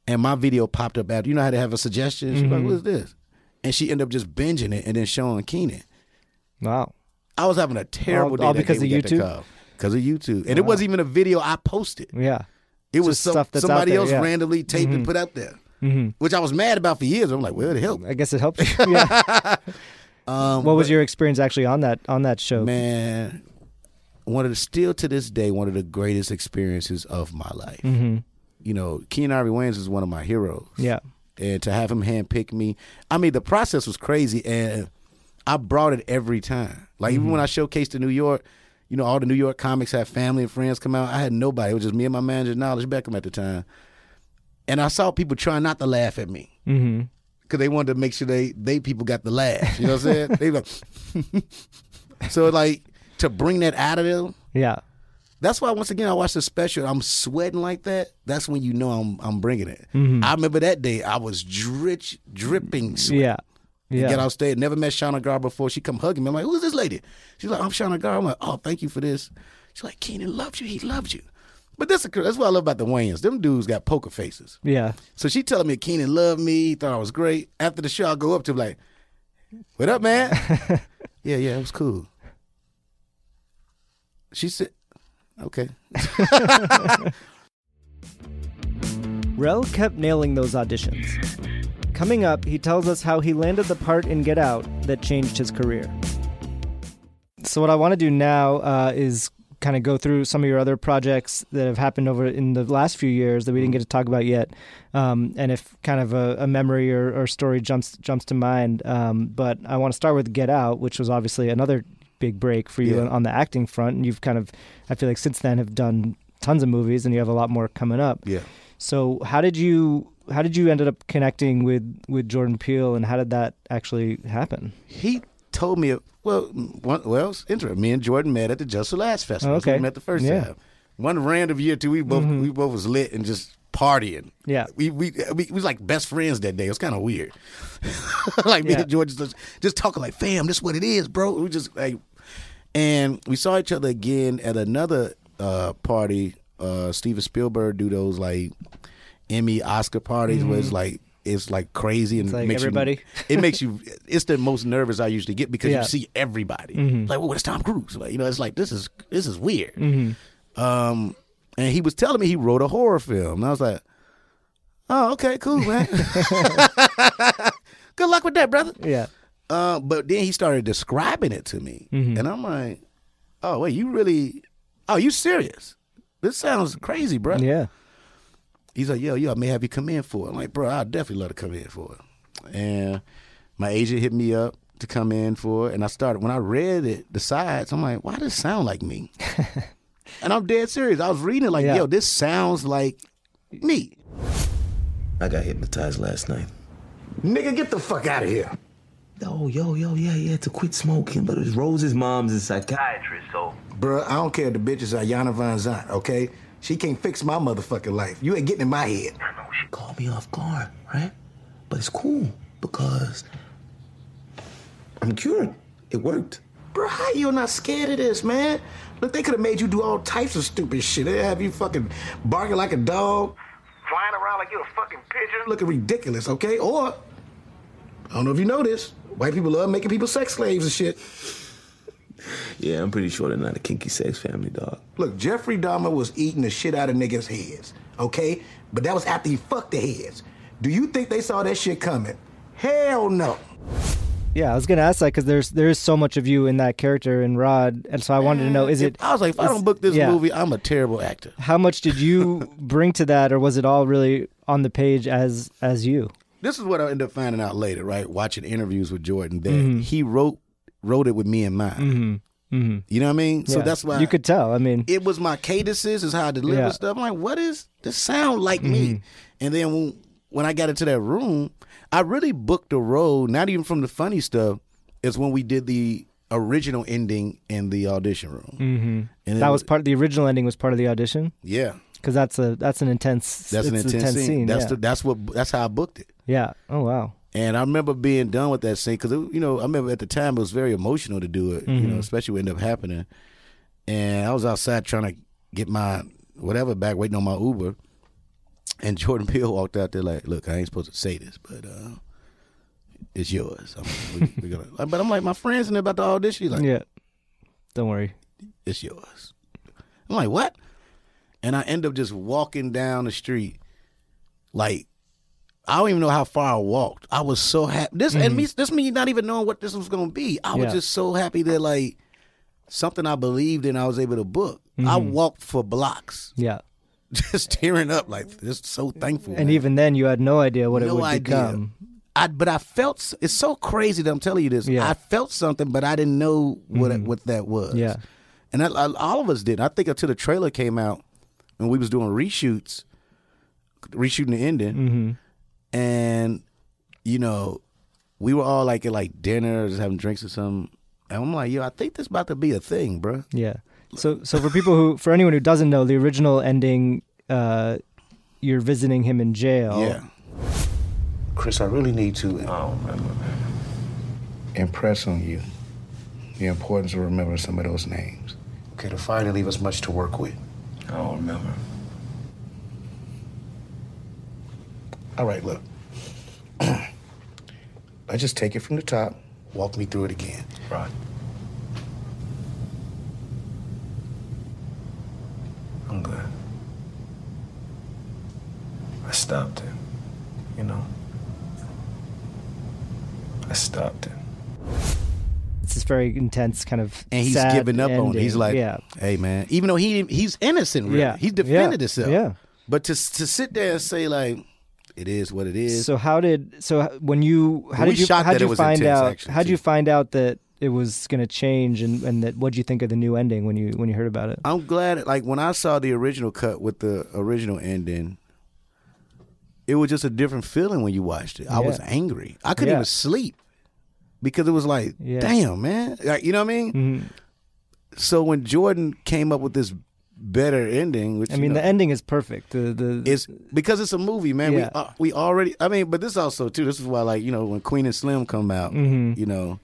and my video popped up after. You know how to have a suggestion? She's like, what is this? And she ended up just binging it and then showing Keenen.
Wow.
I was having a terrible
All-
day.
all because of YouTube?
Because of YouTube. And it wasn't even a video I posted.
Yeah.
It was some,
stuff that's out
somebody
there,
else
yeah. Mm-hmm.
randomly taped and put up there. Which I was mad about for years. I'm like, well, it helped.
I guess it helped. yeah.
Um,
What was your experience actually on that on that show?
man, one of the still to this day, one of the greatest experiences of my life.
Mm-hmm.
You know, Keenen Ivory Wayans is one of my heroes.
Yeah.
and to have him handpick me. I mean, the process was crazy, and I brought it every time. Like even when I showcased in New York, you know, all the New York comics had family and friends come out. I had nobody. It was just me and my manager, Knowledge Beckham, at the time. And I saw people trying not to laugh at me
Mm-hmm.
because they wanted to make sure they they people got the laugh. You know what I'm saying? they like, so like to bring that out of them.
Yeah.
That's why once again I watched the special. I'm sweating like that. That's when you know I'm I'm bringing it.
Mm-hmm.
I remember that day I was drich, dripping sweat.
Yeah.
Yeah. Get off stage. Never met Shauna Gar before. She come hugging me. I'm like, who's this lady? She's like, I'm Shauna Gar. I'm like, oh, thank you for this. She's like, Keenen loves you. He loves you. But this, that's what I love about the Wayans. Them dudes got poker faces.
Yeah.
So she telling me Keenen loved me. He thought I was great. After the show, I go up to him like, what up, man? yeah, yeah, it was cool. She said, okay.
Rel kept nailing those auditions. Coming up, he tells us how he landed the part in Get Out that changed his career. So, what I want to do now uh, is kind of go through some of your other projects that have happened over in the last few years that we didn't get to talk about yet, um, and if kind of a, a memory or, or story jumps jumps to mind. Um, but I want to start with Get Out, which was obviously another big break for you
Yeah.
on, on the acting front, and you've kind of, I feel like since then have done tons of movies, and you have a lot more coming up.
Yeah.
So how did you how did you ended up connecting with with Jordan Peele, and how did that actually happen?
He told me, well, one, well, it's interesting. Me and Jordan met at the Just for Laughs Festival.
Oh, okay.
We met the first
Yeah. Mm-hmm.
time. One random year, too. We both we both was lit and just partying.
Yeah.
We we we, we was like best friends that day. It was kind of weird. like me
Yeah.
and Jordan just, just talking like, fam, this is what it is, bro. We just like, and we saw each other again at another uh, party. Uh, Steven Spielberg do those like Emmy Oscar parties where it's like it's like crazy and
Mm-hmm. like
makes
everybody.
You, it makes you. It's the most nervous I usually get because
Yeah. Mm-hmm.
you see everybody. Like, well, it's Tom Cruise. Like, you know, it's like this is this is weird.
Mm-hmm.
Um, and he was telling me he wrote a horror film, and I was like, "Oh, okay, cool, man. Good luck with that, brother."
Yeah.
Uh, but then he started describing it to me,
Mm-hmm.
and I'm like, "Oh, wait, you really? Oh, you serious? This sounds crazy, bro."
Yeah.
He's like, "Yo, yo, I may have you come in for it." I'm like, "Bro, I'd definitely love to come in for it." And my agent hit me up to come in for it, and I started when I read it, the sides. I'm like, "Why does it sound like me?" and I'm dead serious. I was reading it like,
Yeah.
"Yo, this sounds like me."
I got hypnotized last night.
Nigga, get the fuck out of here.
Yo, yo, yo, yeah, yeah, to quit smoking. But it was Rose's mom's a psychiatrist, so.
Bruh, I don't care if the bitches are Iyanla Vanzant, okay? She can't fix my motherfucking life. You ain't getting in my head.
I know she caught me off guard, right? But it's cool. Because I'm cured. It worked.
Bro, how you not scared of this, man? Look, they could have made you do all types of stupid shit. They have you fucking barking like a dog, flying around like you're a fucking pigeon, looking ridiculous, okay? Or, I don't know if you know this, white people love making people sex slaves and shit.
Yeah, I'm pretty sure they're not a kinky sex family, dog.
Look, Jeffrey Dahmer was eating the shit out of niggas' heads, okay? But that was after he fucked the heads. Do you think they saw that shit coming? Hell no.
Yeah, I was gonna ask that because there's there's so much of you in that character in Rod, and so I wanted to know: is it?
I was like, if I don't book this
yeah.
movie, I'm a terrible actor.
How much did you bring to that, or was it all really on the page as as you?
This is what I ended up finding out later, right? Watching interviews with Jordan, that
Mhm.
he wrote wrote it with me in mind.
Mm-hmm. Mm-hmm.
You know what I mean? So that's why
you could tell. I mean,
it was my cadences, is how I deliver
Yeah. Mm-hmm.
stuff. I'm like, what is this sound like me? And then when when I got into that room, I really booked a role, not even from the funny stuff, is when we did the original ending in the audition room.
hmm
And
that was
was-
part. The original ending was part of the audition.
Yeah.
because that's a that's an intense.
That's an
it's
intense, scene. That's
yeah.
the, that's what that's how I booked it.
yeah. Oh wow.
And I remember being done with that scene because you know I remember at the time it was very emotional to do it, you know,
Mhm.
especially what ended up happening. And I was outside trying to get my whatever back, waiting on my Uber. And Jordan Peele walked out there like, "Look, I ain't supposed to say this, but uh, it's yours." I'm, we, we gonna, but I'm like, my friends and about the audition. He's like,
yeah. Don't worry.
it's yours. I'm like, what? And I end up just walking down the street, like I don't even know how far I walked. I was so happy. This and me, this me not even knowing what this was gonna be. I was
Yeah.
just so happy that like something I believed in, I was able to book. I
Mhm.
walked for blocks,
Yeah.
just tearing up, like just so thankful.
And
man.
even then, you had no idea what it would
idea.
become.
I but I felt it's so crazy that I'm telling you this.
Yeah.
I felt something, but I didn't know what
Mhm.
what that was.
Yeah.
and I, I- all of us did. I think until the trailer came out, and we was doing reshoots, reshooting the ending,
Mm-hmm.
And you know, we were all like at like dinner, just having drinks or something. And I'm like, yo, I think this about to be a thing, bro.
Yeah. So so for people who for anyone who doesn't know, the original ending, uh, you're visiting him in jail.
Yeah. Chris, I really need to impress on you the importance of remembering some of those names. Okay, to finally leave us much to work with.
I don't remember.
All right, look. Let's just take it from the top. Walk me through it again.
Right. I'm good. I stopped him. You know? I stopped him.
It's this very intense kind of
And he's
sad
giving up on it. He's like,
yeah.
hey, man, even though he he's innocent, really.
Yeah.
He's defended
Yeah.
himself.
Yeah.
But to to sit there and say, like, it is what it is.
So how did so when you how
We
did you how did you find out how did you find out that it was going to change and and that what would you think of the new ending when you when you heard about it?
I'm glad. Like when I saw the original cut with the original ending, it was just a different feeling when you watched it. I was angry. I couldn't
Yeah.
even sleep because it was like,
Yeah.
damn, man. Like you know what I mean?
Mhm.
So when Jordan came up with this better ending, which
I
you
mean,
know,
the ending is perfect. The the
it's because it's a movie, man.
Yeah.
We uh, we already. I mean, but this also too. This is why, like you know, when Queen and Slim come out,
Mhm.
you know,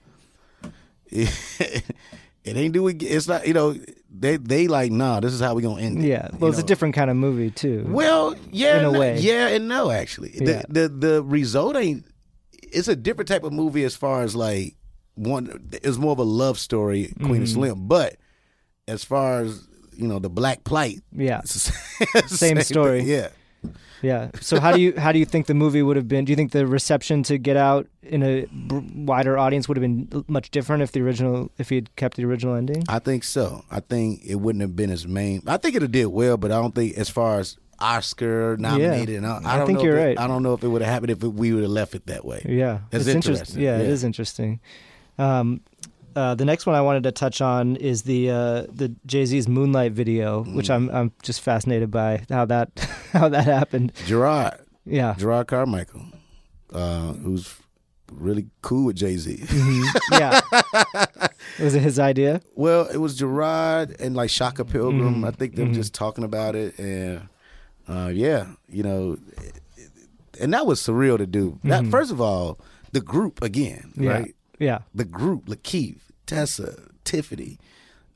it, ain't do it. It's not. You know, they they like nah. This is how we gonna end it.
yeah.
you
Well, it's a different kind of movie too.
Well, yeah,
in a
and no-
way.
yeah, and no, actually,
Yeah.
the the the result ain't. It's a different type of movie as far as like one. It's more of a love story, Queen and
Mhm.
Slim, but as far as you know, the Black Plight,
Yeah.
it's the
Same story.
thing, Yeah.
Yeah. So how do you how do you think the movie would have been? Do you think the reception to Get Out in a wider audience would have been much different if the original if he had kept the original ending?
I think so. I think it wouldn't have been as main. I think it would have did well, but I don't think as far as Oscar nominated. And I, I,
I
don't
think you're
it-
right.
I don't know if it would have happened if it, we would have left it that way.
Yeah,
It's
interest-
interesting.
Yeah, it
Yeah.
is interesting. Um, uh, the next one I wanted to touch on is the uh, the Jay Z's Moonlight video, which
Mm.
I'm I'm just fascinated by how that how that happened.
Jerrod,
Yeah,
Jerrod Carmichael, uh, who's really cool with Jay Z.
yeah. Was it his idea?
Well, it was Jerrod and like Shaka Pilgrim.
Mhm.
I think them
Mhm.
just talking about it, and uh, yeah, you know, and that was surreal to do. That
Mhm.
first of all, the group again,
Yeah.
right?
Yeah.
The group, Lakeith, Tessa, Tiffany,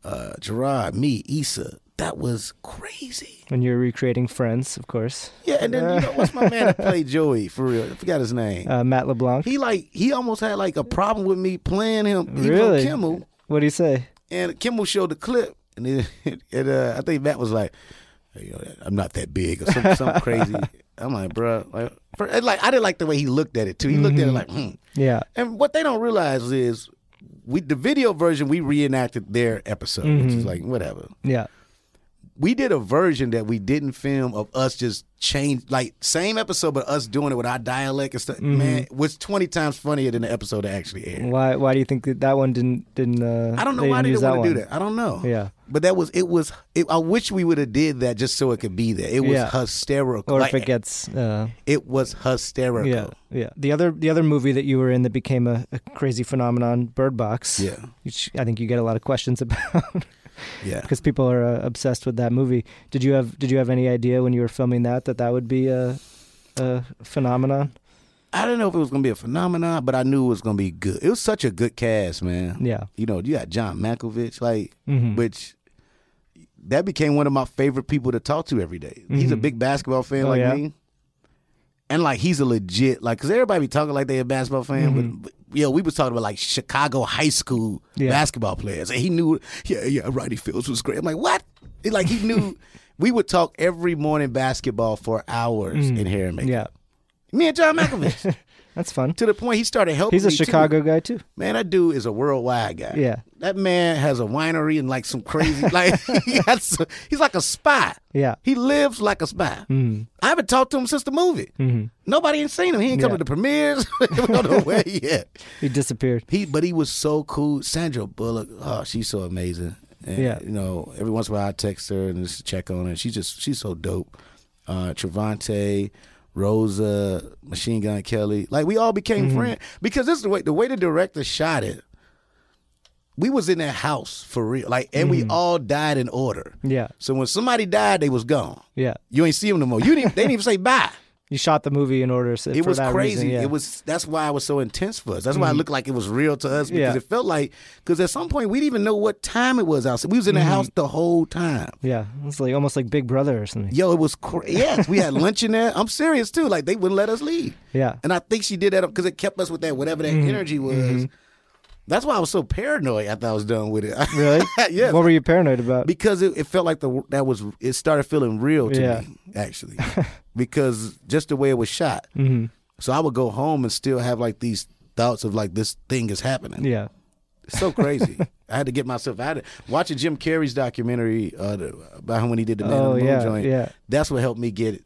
uh, Jerrod, me, Issa. That was crazy.
And you're recreating Friends, of course.
Yeah, and then you know what's my man that played Joey for real? I forgot his name.
Uh, Matt LeBlanc.
he like he almost had like a problem with me playing him. He
really?
Kimmel,
What do you say?
and Kimmel showed the clip, and then and, uh, I think Matt was like, hey, you know, "I'm not that big" or something, something crazy. I'm like, bro, like, for, like I didn't like the way he looked at it too. He looked at it like, hmm.
Yeah.
And what they don't realize is, we the video version we reenacted their episode, which is mm-hmm. like whatever.
Yeah.
We did a version that we didn't film of us just change like same episode, but us doing it with our dialect and stuff. Man, was twenty times funnier than the episode that actually aired.
Why Why do you think that that one didn't didn't? Uh,
I don't know
they
why they
didn't
didn't want to do that. I don't know.
Yeah.
But that was it was it, I wish we would have did that just so it could be there. It was
Yeah.
hysterical.
Or
Like,
if it gets. Uh,
it was hysterical.
yeah. Yeah. The other the other movie that you were in that became a, a crazy phenomenon, Bird Box.
Yeah.
Which I think you get a lot of questions about.
Yeah.
because people are uh, obsessed with that movie. Did you have Did you have any idea when you were filming that that that would be a, a phenomenon?
I didn't know if it was gonna be a phenomenon, but I knew it was gonna be good. It was such a good cast, man.
Yeah.
You know, you got John Malkovich, like,
Mhm.
which that became one of my favorite people to talk to every day. He's a
Mhm.
big basketball fan
Oh,
like
yeah?
me, and like he's a legit like, cause everybody be talking like they a basketball fan,
Mhm.
but, but yeah, we was talking about like Chicago high school
Yeah.
basketball players, and he knew, yeah, yeah, Ronnie Fields was great. I'm like, what? Like he knew. we would talk every morning basketball for hours in hair and makeup.
Mm. Yeah,
Me and John Malkovich.
that's fun.
to the point he started helping
He's a
me, too.
Chicago guy too.
Man, that dude is a worldwide guy.
Yeah.
That man has a winery and like some crazy like he has, he's like a spy.
Yeah.
He lives like a spy.
Mhm.
I haven't talked to him since the movie.
Mhm.
Nobody ain't seen him. He ain't come to the premieres. we don't know where he at.
He disappeared.
He but he was so cool. Sandra Bullock, oh, she's so amazing. And,
Yeah.
You know, every once in a while I text her and just check on her. She's just she's so dope. Uh Trevante, Rosa, Machine Gun Kelly. Like we all became
Mm-hmm.
friends. Because this is the way the way the director shot it. We was in that house for real. Like and we all died in order.
Mm-hmm. Yeah,
So when somebody died, they was gone.
yeah.
You ain't see them no more. You didn't they didn't even say bye.
You shot the movie in order. So
It
for
was
that
crazy.
reason, yeah. Mm-hmm.
It was that's why it was so intense for us. That's why it looked like it was real to us because
Yeah.
it felt like because at some point we didn't even know what time it was outside. We was in
Mm-hmm.
the house the whole time.
Yeah, it's like almost like Big Brother or something.
Yo, it was crazy. yes. We had lunch in there. I'm serious too. Like they wouldn't let us leave.
Yeah.
And I think she did that because it kept us with that whatever that
Mm-hmm.
energy was. That's why I was so paranoid after I was done with it.
Really?
yeah.
What were you paranoid about?
because it, it felt like the that was it started feeling real to
Yeah.
me actually because just the way it was shot.
hmm
So I would go home and still have like these thoughts of like this thing is happening.
Yeah.
It's so crazy. I had to get myself out of it. Watching Jim Carrey's documentary uh, about when he did the Man
Oh,
on the Moon
yeah,
joint.
yeah.
That's what helped me get it,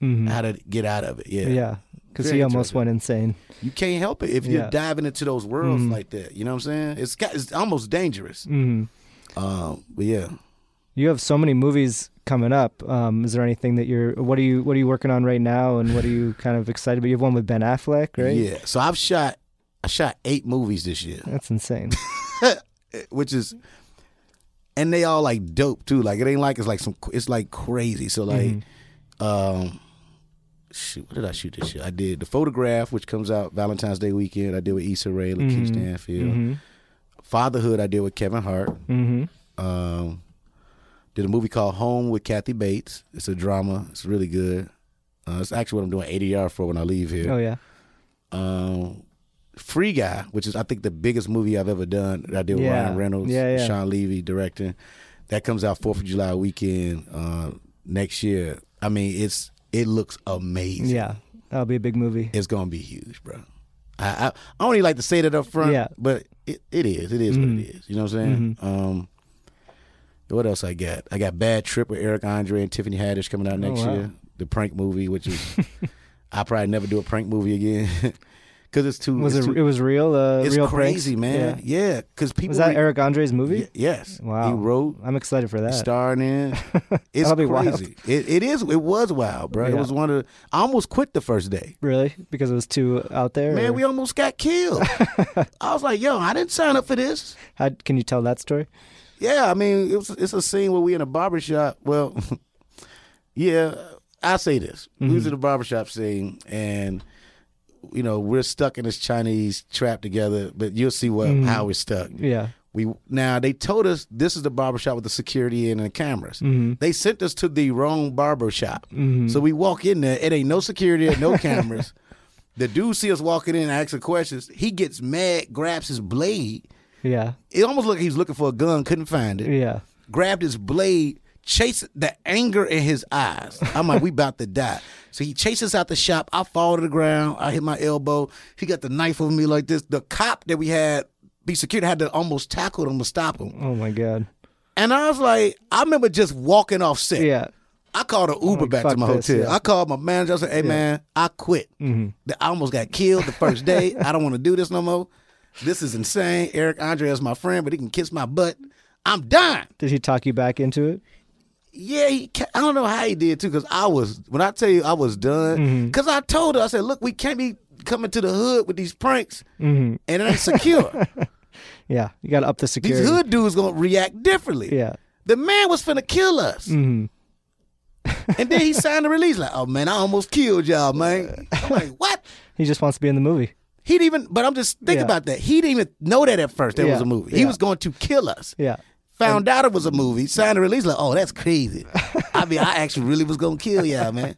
hmm
how to get out of it. Yeah.
Yeah, because he almost went insane.
You can't help it if
Yeah.
you're diving into those worlds like that. You know what I'm saying? It's got, it's almost dangerous.
hmm
Um, but yeah.
You have so many movies coming up. Um, is there anything that you're? What are you? What are you working on right now? And what are you kind of excited about? You have one with Ben Affleck, right?
Yeah. So I've shot I shot eight movies this year.
That's insane.
which is and they all like dope too like it ain't like it's like some it's like crazy so like um shoot what did i shoot this year i did the photograph which comes out valentine's day weekend i did with Issa Rae, Lakeith stanfield fatherhood i did with kevin hart
hmm
um did a movie called home with kathy bates it's a drama it's really good uh, it's actually what i'm doing adr for when i leave here
Oh yeah.
um, Free Guy, which is I think the biggest movie I've ever done. That I did with
Yeah.
Ryan Reynolds,
Yeah, yeah.
Shawn Levy directing. That comes out Fourth of July weekend uh, next year. I mean, it's it looks amazing.
Yeah. That'll be a big movie.
it's gonna be huge, bro. I I, I don't even like to say that up front,
Yeah.
but it, it is. It is what it is. You know what I'm saying? Um, what else I got? I got Bad Trip with Eric Andre and Tiffany Haddish coming out next
Oh, wow.
year. The prank movie, which is I probably never do a prank movie again because it's too.
Was
it's
it?
too-
It was real. Uh,
it's
real
crazy,
pranks?
man. Yeah, because people
Was that
re-
Eric Andre's movie?
Y- yes.
Wow.
He wrote,
I'm excited for that.
starring in. It's
That'll be wild.
crazy. It, it is. It was wild, bro. It was one of. The, I almost quit the first day.
Really? Because it was too out there.
Man,
or-
we almost got killed. I was like, yo, I didn't sign up for this.
How, can you tell that story?
Yeah, I mean, it was, it's a scene where we in a barbershop. Well, yeah, I say this. We
Mm-hmm.
was in a barbershop scene, and you know, we're stuck in this Chinese trap together, but you'll see what
Mhm.
how we're stuck.
Yeah.
We now they told us this is the barbershop with the security and the cameras.
Mhm.
They sent us to the wrong barbershop.
Mhm.
So we walk in there, it ain't no security, no cameras. the dude see us walking in and asking questions. He gets mad, grabs his blade.
Yeah.
It almost looked like he was looking for a gun, couldn't find it.
Yeah.
Grabbed his blade, chased the anger in his eyes. I'm like, we about to die. So he chases out the shop. I fall to the ground. I hit my elbow. He got the knife over me like this. The cop that we had be security had to almost tackle him to stop him.
Oh my god.
And I was like, I remember just walking off set.
Yeah.
I called an Uber
like,
back to my
this,
hotel.
yeah.
I called my manager. I said, "Hey man, I quit.
Mhm.
I almost got killed the first day. I don't want to do this no more. This is insane. Eric Andre is my friend, but he can kiss my butt. I'm done."
Did he talk you back into it?
Yeah, he, ca- I don't know how he did too. Because I was when I tell you I was done.
Mm-hmm.
Because I told her, I said, "Look, we can't be coming to the hood with these pranks,
Mhm.
and it ain't secure.
Yeah. You got to up the security.
these hood dudes gonna react differently.
Yeah.
The man was finna kill us."
Mhm.
And then he signed the release like, "Oh man, I almost killed y'all, man." I'm like, "What?"
He just wants to be in the movie.
He didn't even, but I'm just thinking
Yeah.
about that. He didn't even know that at first that
Yeah,
was a movie. He
yeah.
was going to kill us.
Yeah.
Found out it was a movie, signed the release like, "Oh, that's crazy." I mean, I actually really was gonna kill y'all, man.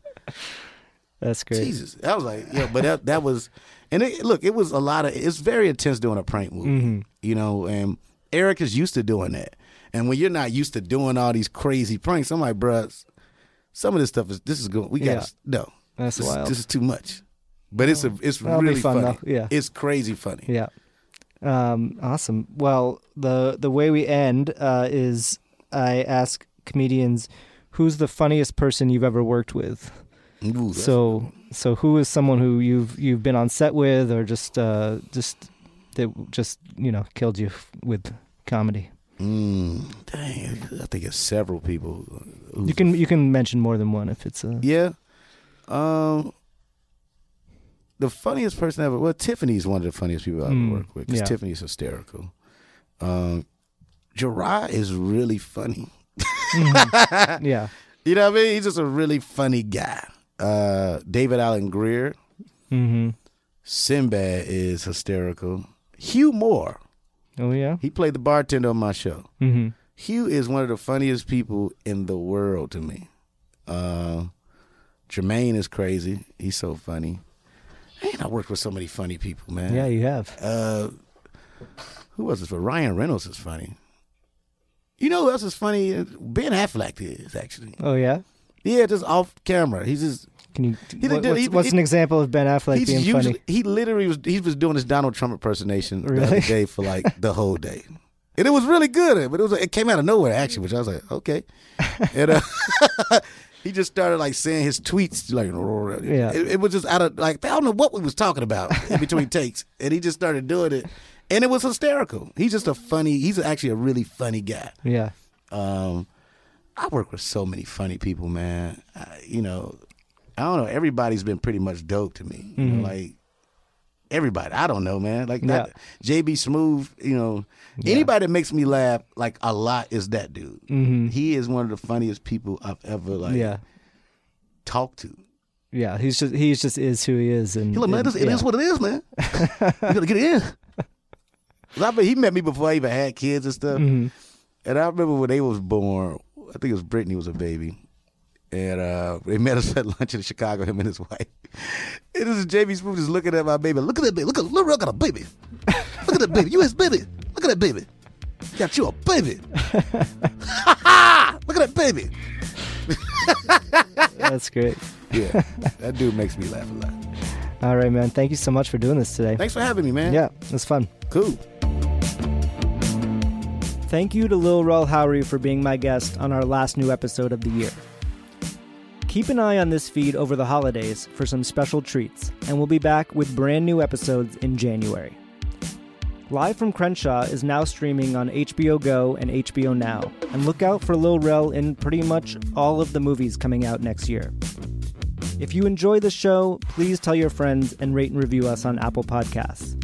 That's crazy.
Jesus, I was like, yeah, but that that was, and it, look, it was a lot of. It's very intense doing a prank movie,
Mhm.
you know. And Eric is used to doing that, and when you're not used to doing all these crazy pranks, I'm like, bruh, some of this stuff is this is going. We got
Yeah.
no,
That's
this,
wild.
This is too much, but it's a it's
That'll
really
fun,
funny.
though. Yeah.
it's crazy funny.
Yeah. Um, awesome. Well, the the way we end uh, is I ask comedians who's the funniest person you've ever worked with.
Ooh,
So so who is someone who you've you've been on set with or just uh, just that just you know killed you with comedy.
Mm, dang, I think it's several people. who's-
You can you can mention more than one if it's a
Yeah. Um. The funniest person ever. Well, Tiffany's one of the funniest people I ever
Mm,
worked with. 'cause
yeah.
Tiffany's hysterical. Um, Jerrod is really funny.
Mhm. Yeah.
You know what I mean? He's just a really funny guy. Uh, David Alan Grier.
Mm-hmm.
Sinbad is hysterical. Hugh Moore.
Oh yeah.
He played the bartender on my show.
Mm-hmm.
Hugh is one of the funniest people in the world to me. Uh, Jermaine is crazy. He's so funny. Man, I worked with so many funny people, man.
Yeah, you have.
Uh, who was this? For Ryan Reynolds is funny. You know who else is funny? Ben Affleck is actually.
Oh yeah.
Yeah, just off camera. He's just.
Can you?
He
what- what's,
he-
what's
he-
an example of Ben Affleck being
usually,
funny?
He literally was. He was doing his Donald Trump impersonation the other day for like the whole day, and it was really good. But it was it came out of nowhere actually, which I was like, okay. And uh, he just started like saying his tweets like,
Yeah.
It, it was just out of like I don't know what we was talking about in between takes, and he just started doing it, and it was hysterical. He's just a funny. He's actually a really funny guy.
Yeah.
Um, I work with so many funny people, man. I, you know, I don't know. Everybody's been pretty much dope to me. You
Mhm.
know, like everybody. I don't know, man. Like not, JB Smoove. You know, anybody that makes me laugh like a lot is that dude.
Mhm.
He is one of the funniest people I've ever like
yeah.
talked to.
Yeah. He's just he's just is who he is, and
He like, man,
and-
it
yeah.
is what it is, man. you gotta get in. I mean, he met me before I even had kids and stuff.
Mhm.
And I remember when they was born, I think it was Brittany was a baby. And uh, they met us at lunch in Chicago, him and his wife. And this is JB Smoove just looking at my baby. Look at that baby. Look at Lil Rel got a baby. Look at that baby. You his baby. Look at that baby. Got you a baby. Look at that baby.
That's great.
Yeah, that dude makes me laugh a lot.
All right, man. Thank you so much for doing this today.
Thanks for having me, man.
Yeah, it was fun.
Cool.
Thank you to Lil Rel Howery for being my guest on our last new episode of the year. Keep an eye on this feed over the holidays for some special treats, and we'll be back with brand new episodes in January. Live from Crenshaw is now streaming on HBO Go and HBO Now, and look out for Lil Rel in pretty much all of the movies coming out next year. If you enjoy the show, please tell your friends and rate and review us on Apple Podcasts.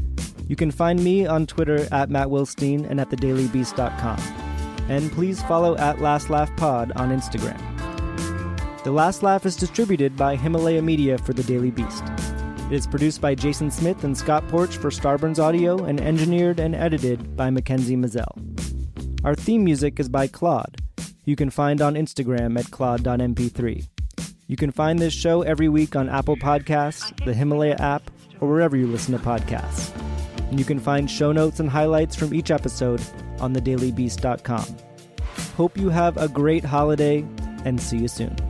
You can find me on Twitter at Matt Wilstein and at thedailybeast.com. And please follow at Last Laugh Pod on Instagram. The Last Laugh is distributed by Himalaya Media for The Daily Beast. It is produced by Jason Smith and Scott Porch for Starburns Audio and engineered and edited by Mackenzie Mazzell. Our theme music is by Claude. You can find on Instagram at claude.mp3. You can find this show every week on Apple Podcasts, the Himalaya app, or wherever you listen to podcasts. And you can find show notes and highlights from each episode on thedailybeast.com. Hope you have a great holiday and see you soon.